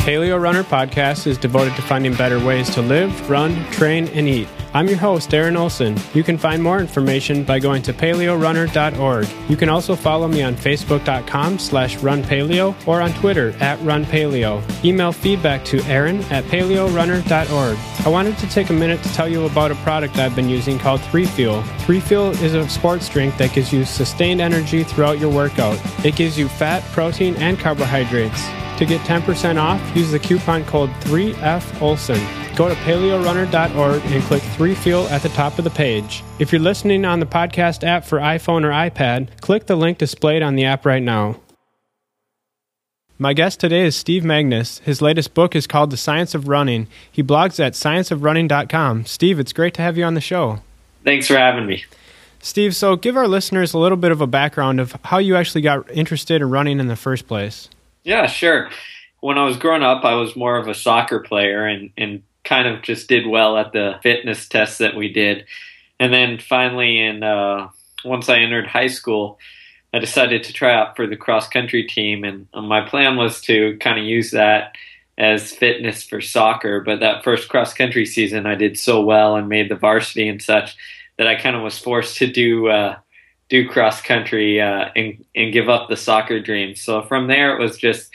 Paleo Runner Podcast is devoted to finding better ways to live, run, train, and eat. I'm your host, Aaron Olson. You can find more information by going to paleorunner.org. You can also follow me on facebook.com slash runpaleo or on Twitter at runpaleo. Email feedback to aaron at paleorunner.org. I wanted to take a minute to tell you about a product I've been using called 3Fuel. 3Fuel is a sports drink that gives you sustained energy throughout your workout. It gives you fat, protein, and carbohydrates. To get 10% off, use the coupon code 3FOLSON. Go to paleorunner.org and click 3Fuel at the top of the page. If you're listening on the podcast app for iPhone or iPad, click the link displayed on the app right now. My guest today is Steve Magness. His latest book is called The Science of Running. He blogs at scienceofrunning.com. Steve, it's great to have you on the show. Thanks for having me. Steve, so give our listeners a little bit of a background of how you actually got interested in running in the first place. Yeah, sure. When I was growing up, I was more of a soccer player and, and kind of just did well at the fitness tests that we did. And then finally, in uh, once I entered high school, I decided to try out for the cross country team, and my plan was to kind of use that as fitness for soccer. But that first cross country season, I did so well and made the varsity and such that I kind of was forced to do uh, do cross country uh, and and give up the soccer dream. So from there, it was just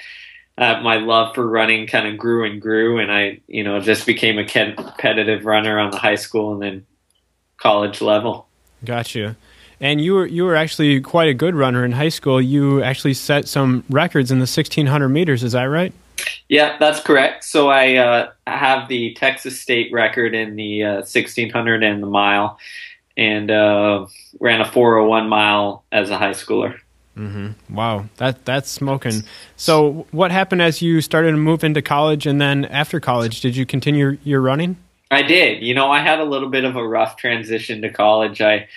uh, my love for running kind of grew and grew, and I you know just became a competitive runner on the high school and then college level. Gotcha. And you were you were actually quite a good runner in high school. You actually set some records in the 1600 meters. Is that right? Yeah, that's correct. So I uh, have the Texas state record in the uh, 1600 and the mile, and uh, ran a 401 mile as a high schooler. Mm-hmm. Wow, that that's smoking. So, what happened as you started to move into college, and then after college, did you continue your running? I did. You know, I had a little bit of a rough transition to college. I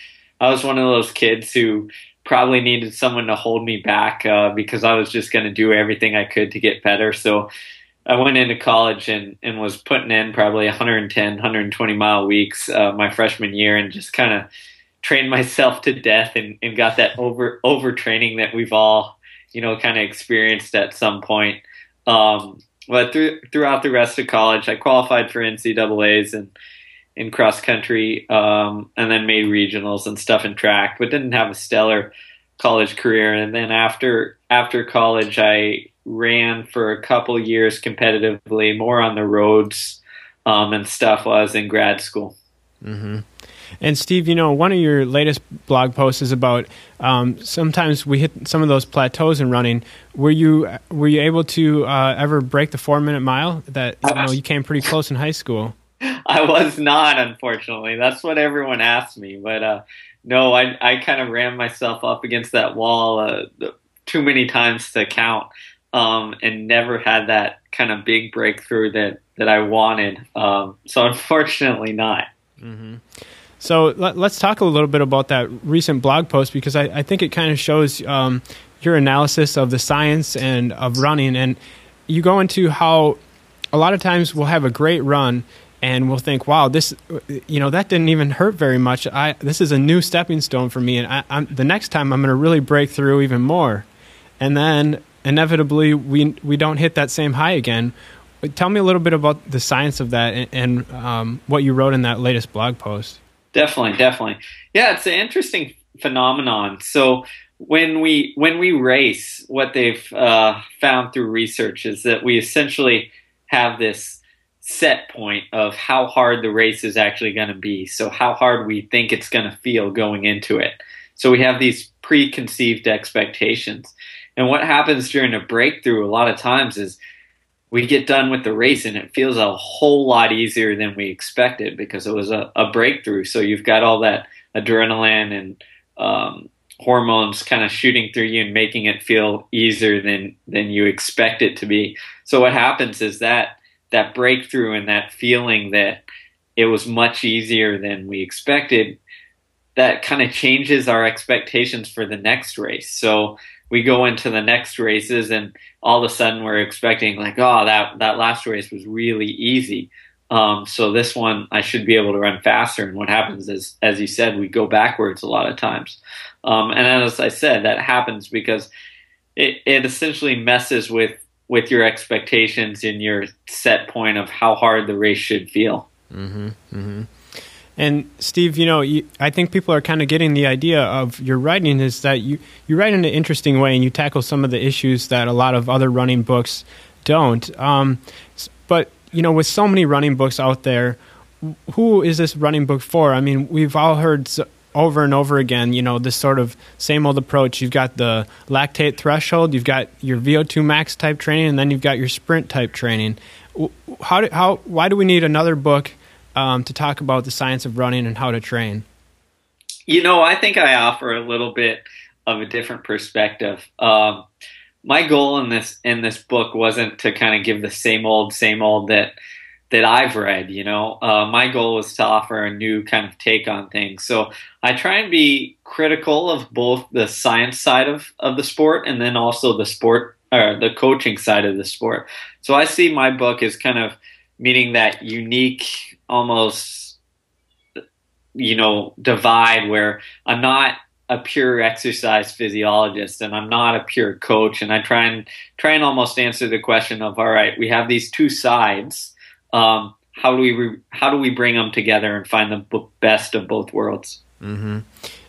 I was one of those kids who probably needed someone to hold me back uh, because I was just going to do everything I could to get better. So I went into college and, and was putting in probably 110, 120 mile weeks uh, my freshman year and just kind of trained myself to death and, and got that over overtraining that we've all, you know, kind of experienced at some point. Um, but through, throughout the rest of college, I qualified for NCAA's and in cross country, um, and then made regionals and stuff in track, but didn't have a stellar college career. And then after after college, I ran for a couple years competitively, more on the roads um, and stuff while I was in grad school. Mm-hmm. And Steve, you know, one of your latest blog posts is about um, sometimes we hit some of those plateaus in running. Were you were you able to uh, ever break the four minute mile? That you know you came pretty close in high school. I was not, unfortunately. That's what everyone asked me, but uh, no, I I kind of ran myself up against that wall uh, too many times to count um, and never had that kind of big breakthrough that that I wanted. Um, so unfortunately, not. Mm-hmm. So let, us talk a little bit about that recent blog post because I, I think it kind of shows um, your analysis of the science and of running, and you go into how a lot of times we'll have a great run and we'll think, "Wow, this, you know, that didn't even hurt very much. I this is a new stepping stone for me, and I, I'm, the next time I'm going to really break through even more." And then inevitably we we don't hit that same high again. Tell me a little bit about the science of that and, and um, what you wrote in that latest blog post. Definitely, definitely. Yeah, it's an interesting phenomenon. So when we when we race, what they've uh, found through research is that we essentially have this set point of how hard the race is actually going to be. So how hard we think it's going to feel going into it. So we have these preconceived expectations. And what happens during a breakthrough a lot of times is we get done with the race and it feels a whole lot easier than we expected because it was a, a breakthrough. So you've got all that adrenaline and um, hormones kind of shooting through you and making it feel easier than than you expect it to be. So what happens is that that breakthrough and that feeling that it was much easier than we expected that kind of changes our expectations for the next race. So we go into the next races and all of a sudden we're expecting like oh that that last race was really easy um, so this one I should be able to run faster and what happens is as you said we go backwards a lot of times um, and as I said that happens because it, it essentially messes with with your expectations and your set point of how hard the race should feel. Mm-hmm, mm-hmm. And Steve, you know, you, I think people are kind of getting the idea of your writing is that you, you write in an interesting way and you tackle some of the issues that a lot of other running books don't. Um, but, you know, with so many running books out there, who is this running book for? I mean, we've all heard over and over again, you know, this sort of same old approach. You've got the lactate threshold, you've got your VO2 max type training, and then you've got your sprint type training. How, do, how, why do we need another book um, to talk about the science of running and how to train? You know, I think I offer a little bit of a different perspective. Um, my goal in this in this book wasn't to kind of give the same old, same old that that I've read. You know, uh, my goal was to offer a new kind of take on things. So I try and be critical of both the science side of of the sport and then also the sport or the coaching side of the sport. So I see my book as kind of meeting that unique, almost, you know, divide where I'm not a pure exercise physiologist and I'm not a pure coach and I try and try and almost answer the question of all right we have these two sides um, how do we re- how do we bring them together and find the best of both worlds? Mm-hmm.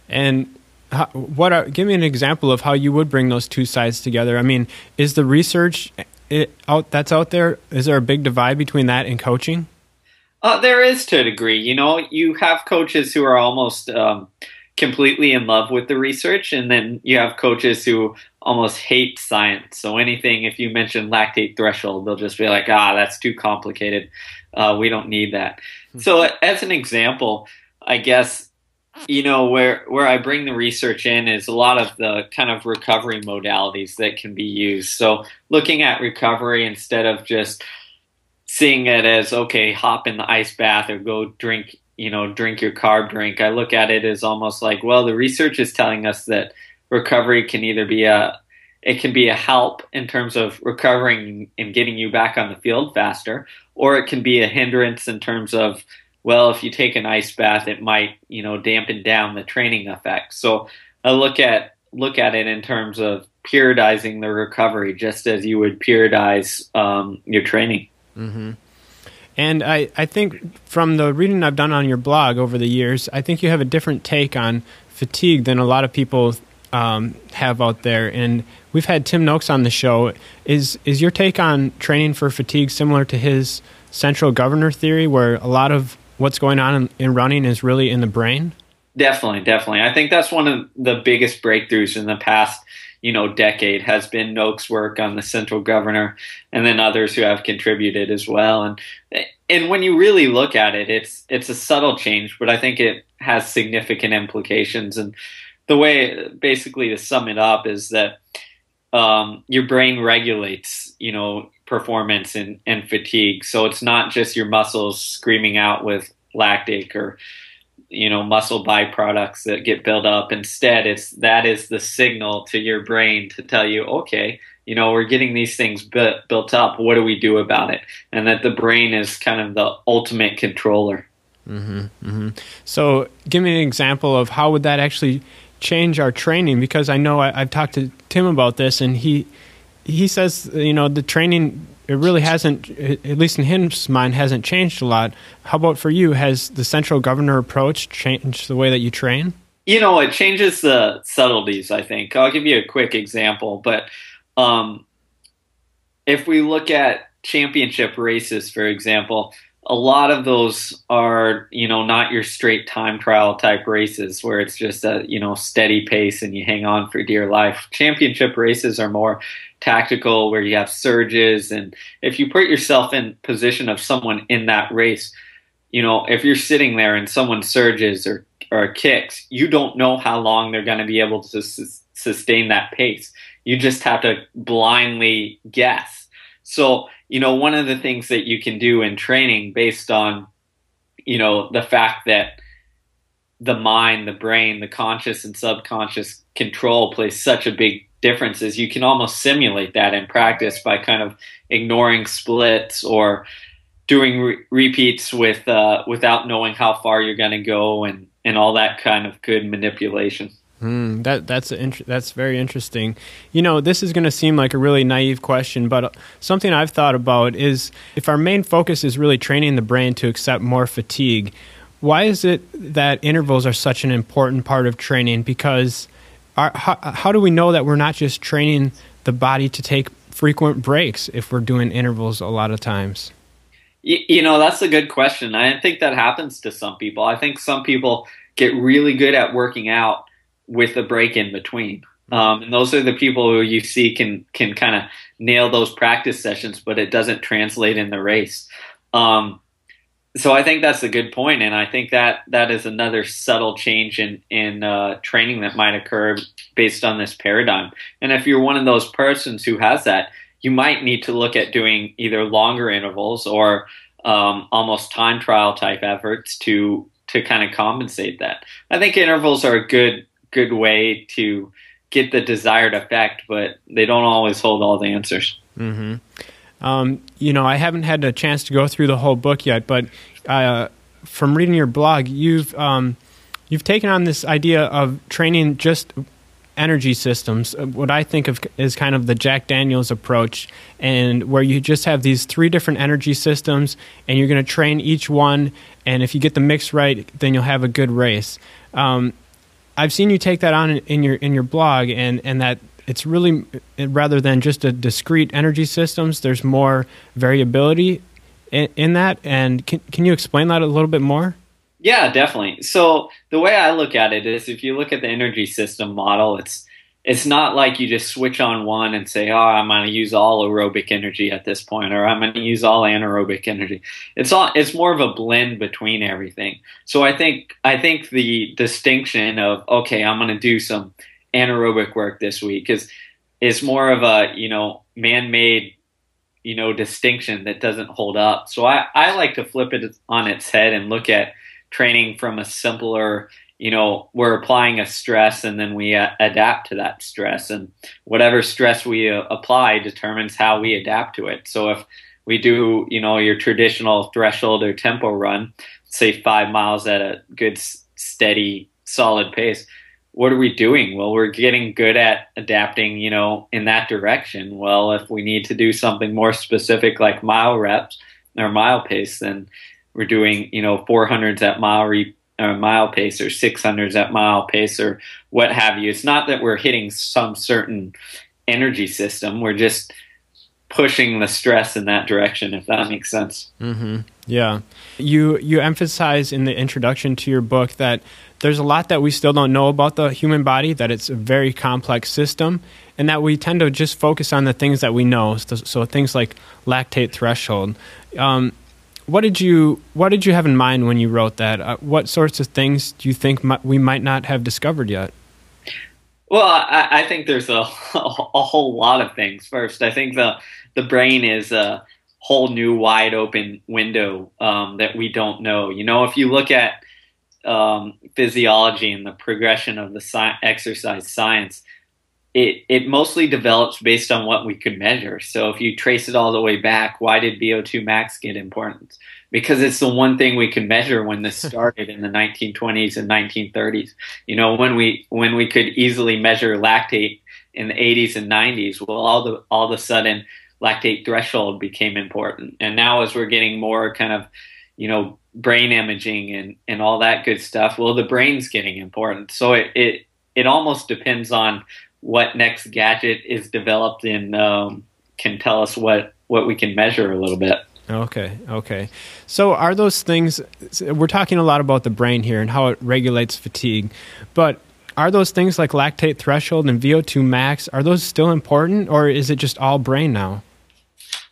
And how, what are, give me an example of how you would bring those two sides together. I mean, is the research it, out that's out there? Is there a big divide between that and coaching? Uh, there is to a degree. You know, you have coaches who are almost um, completely in love with the research, and then you have coaches who almost hate science. So anything, if you mention lactate threshold, they'll just be like, ah, that's too complicated. Uh, we don't need that. Hmm. So as an example, I guess you know where where I bring the research in is a lot of the kind of recovery modalities that can be used. So looking at recovery instead of just seeing it as okay, hop in the ice bath or go drink you know drink your carb drink. I look at it as almost like well, the research is telling us that recovery can either be a it can be a help in terms of recovering and getting you back on the field faster, or it can be a hindrance in terms of well, if you take an ice bath, it might you know dampen down the training effect. So I look at look at it in terms of periodizing the recovery, just as you would periodize um, your training. Mm-hmm. And I, I think from the reading I've done on your blog over the years, I think you have a different take on fatigue than a lot of people um, have out there. And we've had Tim Noakes on the show. Is is your take on training for fatigue similar to his central governor theory, where a lot of what's going on in, in running is really in the brain? Definitely, definitely. I think that's one of the biggest breakthroughs in the past, you know, decade has been Noakes' work on the central governor, and then others who have contributed as well. And and when you really look at it, it's it's a subtle change, but I think it has significant implications. And the way basically to sum it up is that um, your brain regulates you know performance and, and fatigue so it's not just your muscles screaming out with lactic or you know muscle byproducts that get built up. Instead it's that is the signal to your brain to tell you okay you know we're getting these things built, built up. What do we do about it? And that the brain is kind of the ultimate controller. Mm-hmm, mm-hmm. so give me an example of how would that actually change our training? Because I know I, have talked to Tim about this, and he he says you know the training it really hasn't, at least in his mind, hasn't changed a lot. How about for you? Has the central governor approach changed the way that you train? You know, it changes the subtleties. I think I'll give you a quick example, but um, if we look at championship races, for example, a lot of those are you know not your straight time trial type races where it's just a you know steady pace and you hang on for dear life. Championship races are more tactical where you have surges. And if you put yourself in position of someone in that race you know if you're sitting there and someone surges or or kicks you don't know how long they're going to be able to su- sustain that pace. You just have to blindly guess so you know, one of the things that you can do in training based on, you know, the fact that the mind, the brain, the conscious and subconscious control plays such a big difference is you can almost simulate that in practice by kind of ignoring splits or doing re- repeats with uh, without knowing how far you're going to go and and all that kind of good manipulation. Mm, that that's int- that's very interesting. You know, this is going to seem like a really naive question, but something I've thought about is if our main focus is really training the brain to accept more fatigue, why is it that intervals are such an important part of training? Because our, how, how do we know that we're not just training the body to take frequent breaks if we're doing intervals a lot of times? You, you know, that's a good question. I think that happens to some people. I think some people get really good at working out with a break in between. Um, and those are the people who you see can can kind of nail those practice sessions, but it doesn't translate in the race. Um, so I think that's a good point, and I think that that is another subtle change in in uh, training that might occur based on this paradigm. And if you're one of those persons who has that, you might need to look at doing either longer intervals or um, almost time trial type efforts to to kind of compensate that. I think intervals are a good good way to get the desired effect, but they don't always hold all the answers. Mm-hmm. Um, you know, I haven't had a chance to go through the whole book yet, but uh, from reading your blog, you've um, you've taken on this idea of training just energy systems. Uh, what I think of is kind of the Jack Daniels approach, and where you just have these three different energy systems, and you're going to train each one. And if you get the mix right, then you'll have a good race. Um, I've seen you take that on in, your in your blog, and and that it's really rather than just a discrete energy systems. There's more variability in, in that, and can can you explain that a little bit more? Yeah, definitely. So the way I look at it is, if you look at the energy system model, it's it's not like you just switch on one and say, "Oh, I'm going to use all aerobic energy at this point," or "I'm going to use all anaerobic energy." It's all it's more of a blend between everything. So I think I think the distinction of okay, I'm going to do some anaerobic work this week is is more of a you know man-made you know distinction that doesn't hold up. So I I like to flip it on its head and look at training from a simpler you know we're applying a stress and then we uh, adapt to that stress. And whatever stress we uh, apply determines how we adapt to it. So if we do you know your traditional threshold or tempo run say five miles at a good steady solid pace what are we doing? Well we're getting good at adapting you know in that direction. Well if we need to do something more specific like mile reps or mile pace then we're doing you know 400s at mile re- or mile pace or 600s at mile pace or what have you. It's not that we're hitting some certain energy system. We're just pushing the stress in that direction, if that makes sense. Mm-hmm. Yeah, you you emphasize in the introduction to your book that there's a lot that we still don't know about the human body. That it's a very complex system, and that we tend to just focus on the things that we know. So, so things like lactate threshold. Um, what did you what did you have in mind when you wrote that? Uh, what sorts of things do you think we might not have discovered yet? Well, I, I think there's a, a whole lot of things. First, I think the the brain is a whole new wide open window um, that we don't know. You know, if you look at um, physiology and the progression of the sci- exercise science, it, it mostly develops based on what we could measure. So if you trace it all the way back, why did VO2 max get important? Because it's the one thing we could measure when this started in the 1920s and 1930s. You know, when we when we could easily measure lactate in the 80s and 90s, well, all the all of a sudden lactate threshold became important. And now as we're getting more kind of, you know, brain imaging and and all that good stuff, well, the brain's getting important. So it it it almost depends on what next gadget is developed and um, can tell us what what we can measure a little bit. Okay, okay. So are those things we're talking a lot about the brain here and how it regulates fatigue, but are those things like lactate threshold and VO2 max are those still important or is it just all brain now?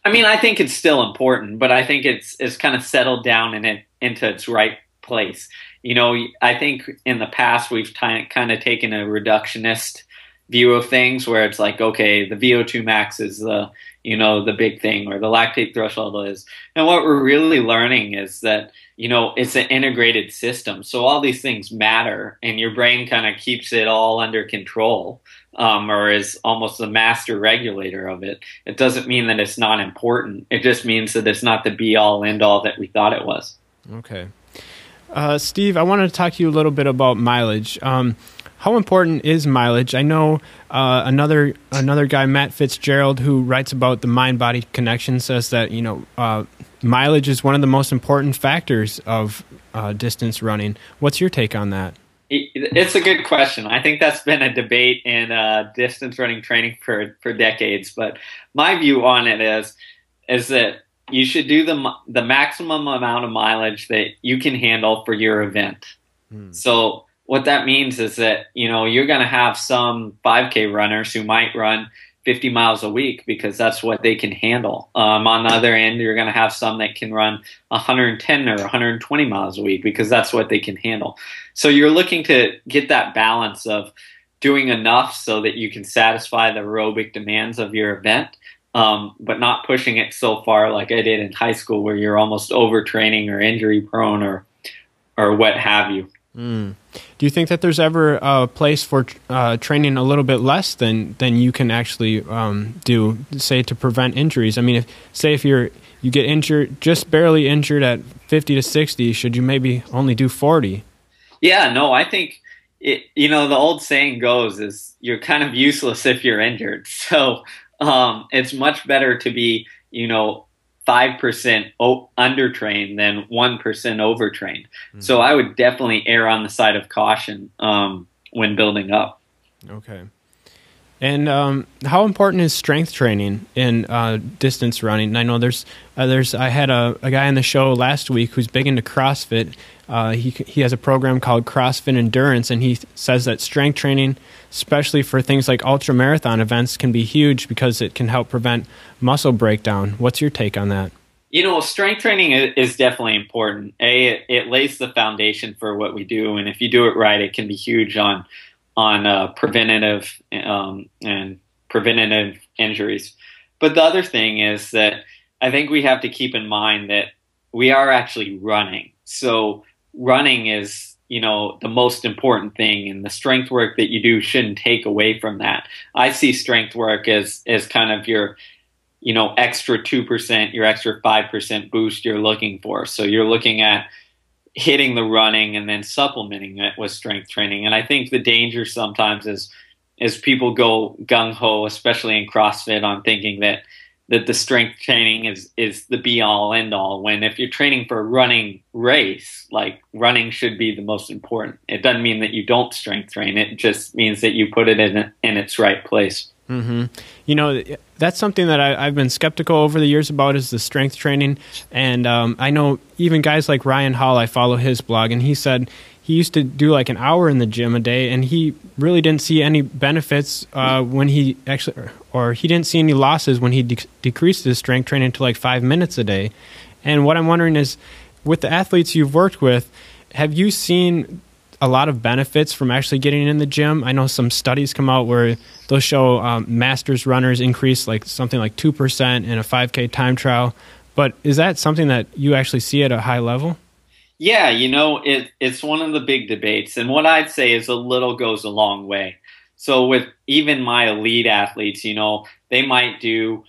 I mean, I think it's still important, but I think it's it's kind of settled down in it into its right place. You know, I think in the past we've t- kind of taken a reductionist view of things where it's like, okay, the VO2 max is the, you know, the big thing or the lactate threshold is. And what we're really learning is that, you know, it's an integrated system. So all these things matter and your brain kind of keeps it all under control. Um, or is almost the master regulator of it. It doesn't mean that it's not important. It just means that it's not the be all end all that we thought it was. Okay. Uh, Steve, I wanted to talk to you a little bit about mileage. Um, how important is mileage? I know uh, another another guy, Matt Fitzgerald, who writes about the mind body connection, says that you know uh, mileage is one of the most important factors of uh, distance running. What's your take on that? It's a good question. I think that's been a debate in uh, distance running training for for decades. But my view on it is is that you should do the the maximum amount of mileage that you can handle for your event. Hmm. So what that means is that you know you're going to have some 5K runners who might run 50 miles a week because that's what they can handle. Um, on the other end, you're going to have some that can run 110 or 120 miles a week because that's what they can handle. So you're looking to get that balance of doing enough so that you can satisfy the aerobic demands of your event, um, but not pushing it so far like I did in high school where you're almost overtraining or injury prone or or what have you. Mm. Do you think that there's ever a place for uh, training a little bit less than than you can actually um, do, say, to prevent injuries? I mean, if, say if you're you get injured, just barely injured at 50 to 60, should you maybe only do 40? Yeah, no, I think it. You know, the old saying goes is you're kind of useless if you're injured. So um, it's much better to be, you know, 5% undertrained than 1% overtrained. Mm-hmm. So I would definitely err on the side of caution um, when building up. Okay. And um, how important is strength training in uh, distance running? I know there's uh, there's I had a, a guy on the show last week who's big into CrossFit. Uh, he he has a program called CrossFit Endurance, and he says that strength training, especially for things like ultra marathon events, can be huge because it can help prevent muscle breakdown. What's your take on that? You know, strength training is definitely important. A, it, it lays the foundation for what we do, and if you do it right, it can be huge on on uh, preventative um, and preventative injuries. But the other thing is that I think we have to keep in mind that we are actually running. So running is you know the most important thing and the strength work that you do shouldn't take away from that i see strength work as as kind of your you know extra 2% your extra 5% boost you're looking for so you're looking at hitting the running and then supplementing it with strength training. And I think the danger sometimes is is people go gung ho, especially in CrossFit, on thinking that that the strength training is is the be all end all. When if you're training for a running race, like running should be the most important. It doesn't mean that you don't strength train. It just means that you put it in in its right place. Mm-hmm. You know, that's something that I, have been skeptical over the years about is the strength training. And um, I know even guys like Ryan Hall, I follow his blog, and he said he used to do like an hour in the gym a day, and he really didn't see any benefits uh, when he actually, or he didn't see any losses when he de- decreased his strength training to like five minutes a day. And what I'm wondering is, with the athletes you've worked with, have you seen a lot of benefits from actually getting in the gym. I know some studies come out where they'll show um, masters runners increase like something like 2% in a 5K time trial. But is that something that you actually see at a high level? Yeah, you know, it, it's one of the big debates. And what I'd say is a little goes a long way. So, with even my elite athletes, you know, they might do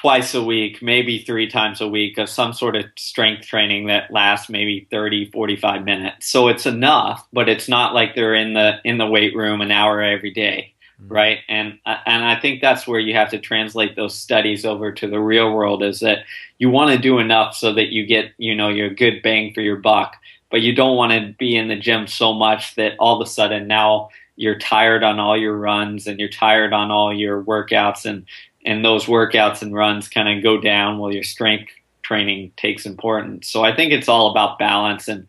twice a week, maybe three times a week of some sort of strength training that lasts maybe 30, 45 minutes. So it's enough, but it's not like they're in the in the weight room an hour every day, mm-hmm. right? And and I think that's where you have to translate those studies over to the real world is that you want to do enough so that you get, you know, your good bang for your buck, but you don't want to be in the gym so much that all of a sudden now you're tired on all your runs and you're tired on all your workouts and and those workouts and runs kind of go down while your strength training takes importance. So I think it's all about balance, and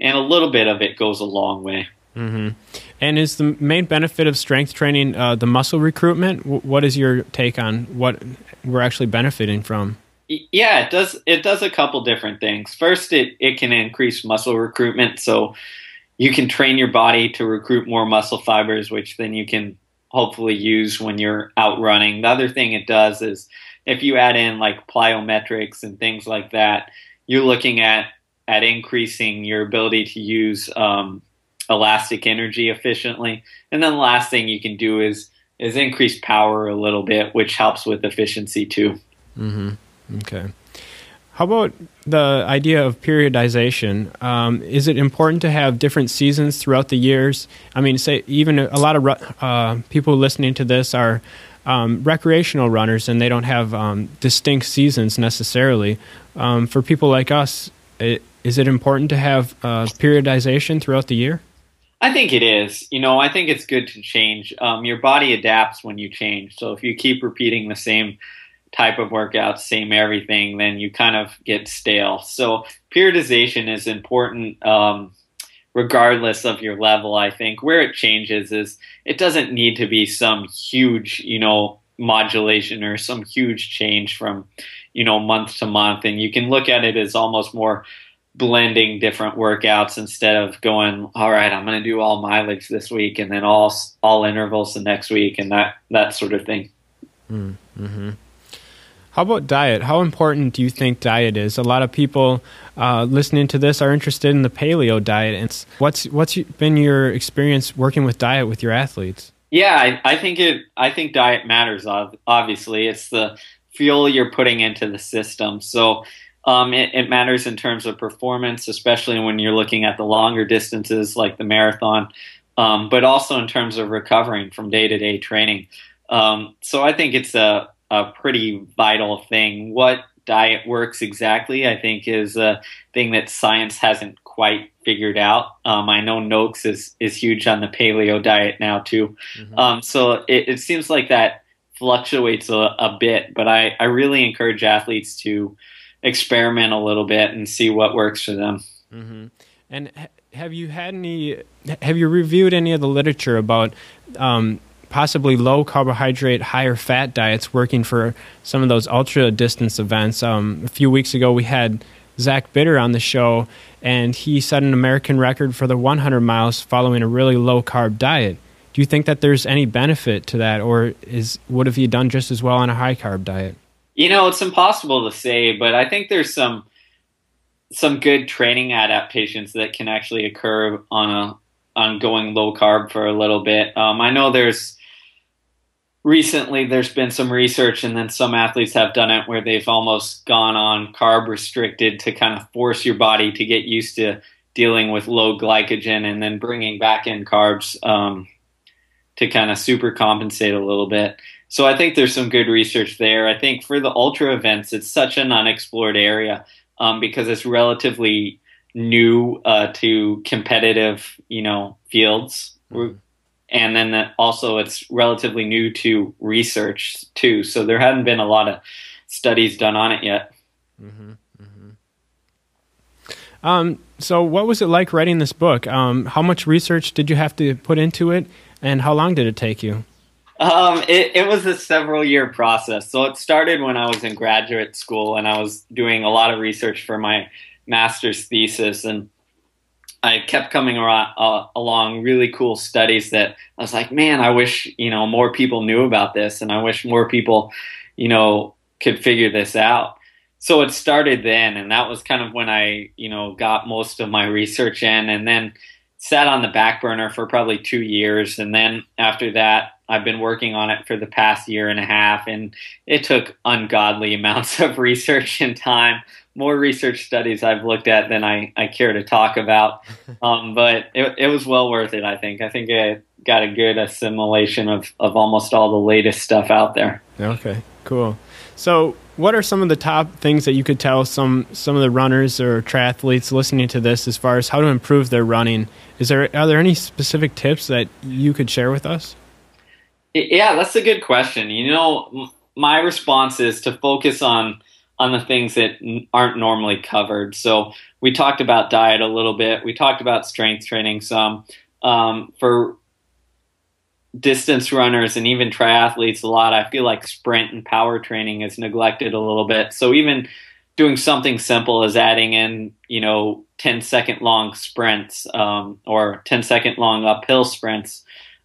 and a little bit of it goes a long way. Mm-hmm. And is the main benefit of strength training uh, the muscle recruitment? W- what is your take on what we're actually benefiting from? Yeah, it does. It does a couple different things. First, it it can increase muscle recruitment, so you can train your body to recruit more muscle fibers, which then you can hopefully use when you're out running. The other thing it does is if you add in like plyometrics and things like that, you're looking at at increasing your ability to use um, elastic energy efficiently. And then the last thing you can do is is increase power a little bit, which helps with efficiency too. Mm-hmm. Okay. How about the idea of periodization? Um, is it important to have different seasons throughout the years? I mean, say even a lot of uh, people listening to this are um, recreational runners and they don't have um, distinct seasons necessarily. Um, for people like us, it, is it important to have uh, periodization throughout the year? I think it is. You know, I think it's good to change. Um, your body adapts when you change. So if you keep repeating the same type of workouts, same everything, then you kind of get stale. So periodization is important um, regardless of your level, I think. Where it changes is it doesn't need to be some huge, you know, modulation or some huge change from, you know, month to month. And you can look at it as almost more blending different workouts instead of going, all right, I'm going to do all mileage this week and then all all intervals the next week and that that sort of thing. Mm-hmm. How about diet? How important do you think diet is? A lot of people uh, listening to this are interested in the paleo diet. And what's what's been your experience working with diet with your athletes? Yeah, I, I think it. I think diet matters. Obviously, it's the fuel you're putting into the system. So um, it, it, matters in terms of performance, especially when you're looking at the longer distances like the marathon, um, but also in terms of recovering from day to day training. Um, so I think it's a a pretty vital thing. What diet works exactly, I think, is a thing that science hasn't quite figured out. Um, I know Noakes is is huge on the paleo diet now too. Mm-hmm. Um, so it, it, seems like that fluctuates a, a, bit, but I, I really encourage athletes to experiment a little bit and see what works for them. Mm-hmm. And have you had any? Have you reviewed any of the literature about um, possibly low carbohydrate, higher fat diets working for some of those ultra distance events. Um, a few weeks ago, we had Zach Bitter on the show, and he set an American record for the 100 miles following a really low carb diet. Do you think that there's any benefit to that, or is would have he done just as well on a high carb diet? You know, it's impossible to say, but I think there's some some good training adaptations that can actually occur on a on going low carb for a little bit. Um, I know there's recently there's been some research and then some athletes have done it where they've almost gone on carb restricted to kind of force your body to get used to dealing with low glycogen and then bringing back in carbs um, to kind of super compensate a little bit so i think there's some good research there i think for the ultra events it's such an unexplored area um, because it's relatively new uh, to competitive you know fields mm-hmm and then also it's relatively new to research too. So there hadn't been a lot of studies done on it yet. Mm-hmm, mm-hmm. Um, so what was it like writing this book? Um, how much research did you have to put into it, and how long did it take you? Um, it, it was a several year process. So it started when I was in graduate school and I was doing a lot of research for my master's thesis and I kept coming around, uh, along really cool studies that I was like, man, I wish you know more people knew about this, and I wish more people, you know, could figure this out. So it started then, and that was kind of when I, you know, got most of my research in, and then sat on the back burner for probably two years, and then after that, I've been working on it for the past year and a half, and it took ungodly amounts of research and time more research studies I've looked at than I, I care to talk about. Um, but it, it was well worth it, I think. I think I got a good assimilation of, of almost all the latest stuff out there. Okay, cool. So, what are some of the top things that you could tell some, some of the runners or triathletes listening to this as far as how to improve their running? Is there are there any specific tips that you could share with us? Yeah, that's a good question. You know, my response is to focus on – on the things that aren't normally covered. So we talked about diet a little bit. We talked about strength training some. Um, for distance runners and even triathletes, a lot, I feel like sprint and power training is neglected a little bit. So even doing something simple as adding in, you know, 10 second long sprints um, or 10 second long uphill sprints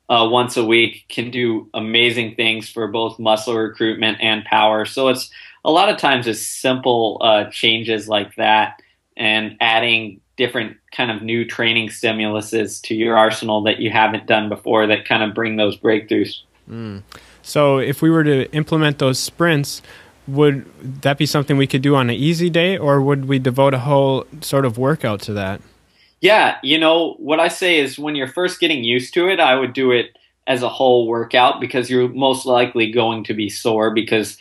uh, once a week can do amazing things for both muscle recruitment and power. So it's a lot of times it's simple uh, changes like that and adding different kind of new training stimuluses to your arsenal that you haven't done before that kind of bring those breakthroughs. Mm. So if we were to implement those sprints, would that be something we could do on an easy day, or would we devote a whole sort of workout to that? Yeah, you know, what I say is when you're first getting used to it, I would do it as a whole workout because you're most likely going to be sore because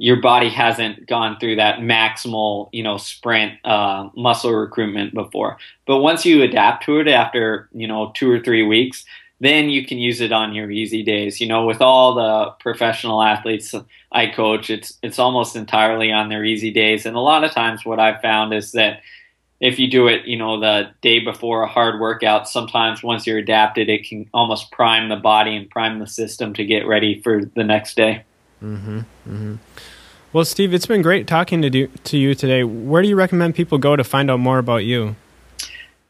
your body hasn't gone through that maximal, you know, sprint uh, muscle recruitment before. But once you adapt to it after, you know, two or three weeks, then you can use it on your easy days. You know, with all the professional athletes I coach, it's it's almost entirely on their easy days. And a lot of times, what I've found is that if you do it, you know, the day before a hard workout, sometimes once you're adapted, it can almost prime the body and prime the system to get ready for the next day. Mm-hmm. Mm-hmm. Well, Steve, it's been great talking to, do, to you today. Where do you recommend people go to find out more about you?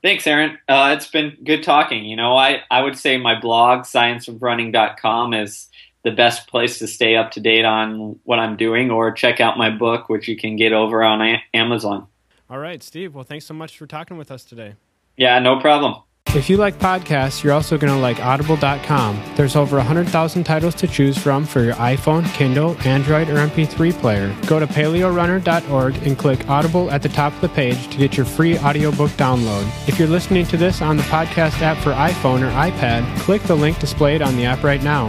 Thanks, Aaron. Uh, it's been good talking. You know, I, I would say my blog, scienceofrunning.com, is the best place to stay up to date on what I'm doing, or check out my book, which you can get over on a- Amazon. All right, Steve. Well, thanks so much for talking with us today. Yeah, no problem. If you like podcasts, you're also going to like audible.com. There's over 100,000 titles to choose from for your iPhone, Kindle, Android, or MP3 player. Go to paleorunner.org and click Audible at the top of the page to get your free audiobook download. If you're listening to this on the podcast app for iPhone or iPad, click the link displayed on the app right now.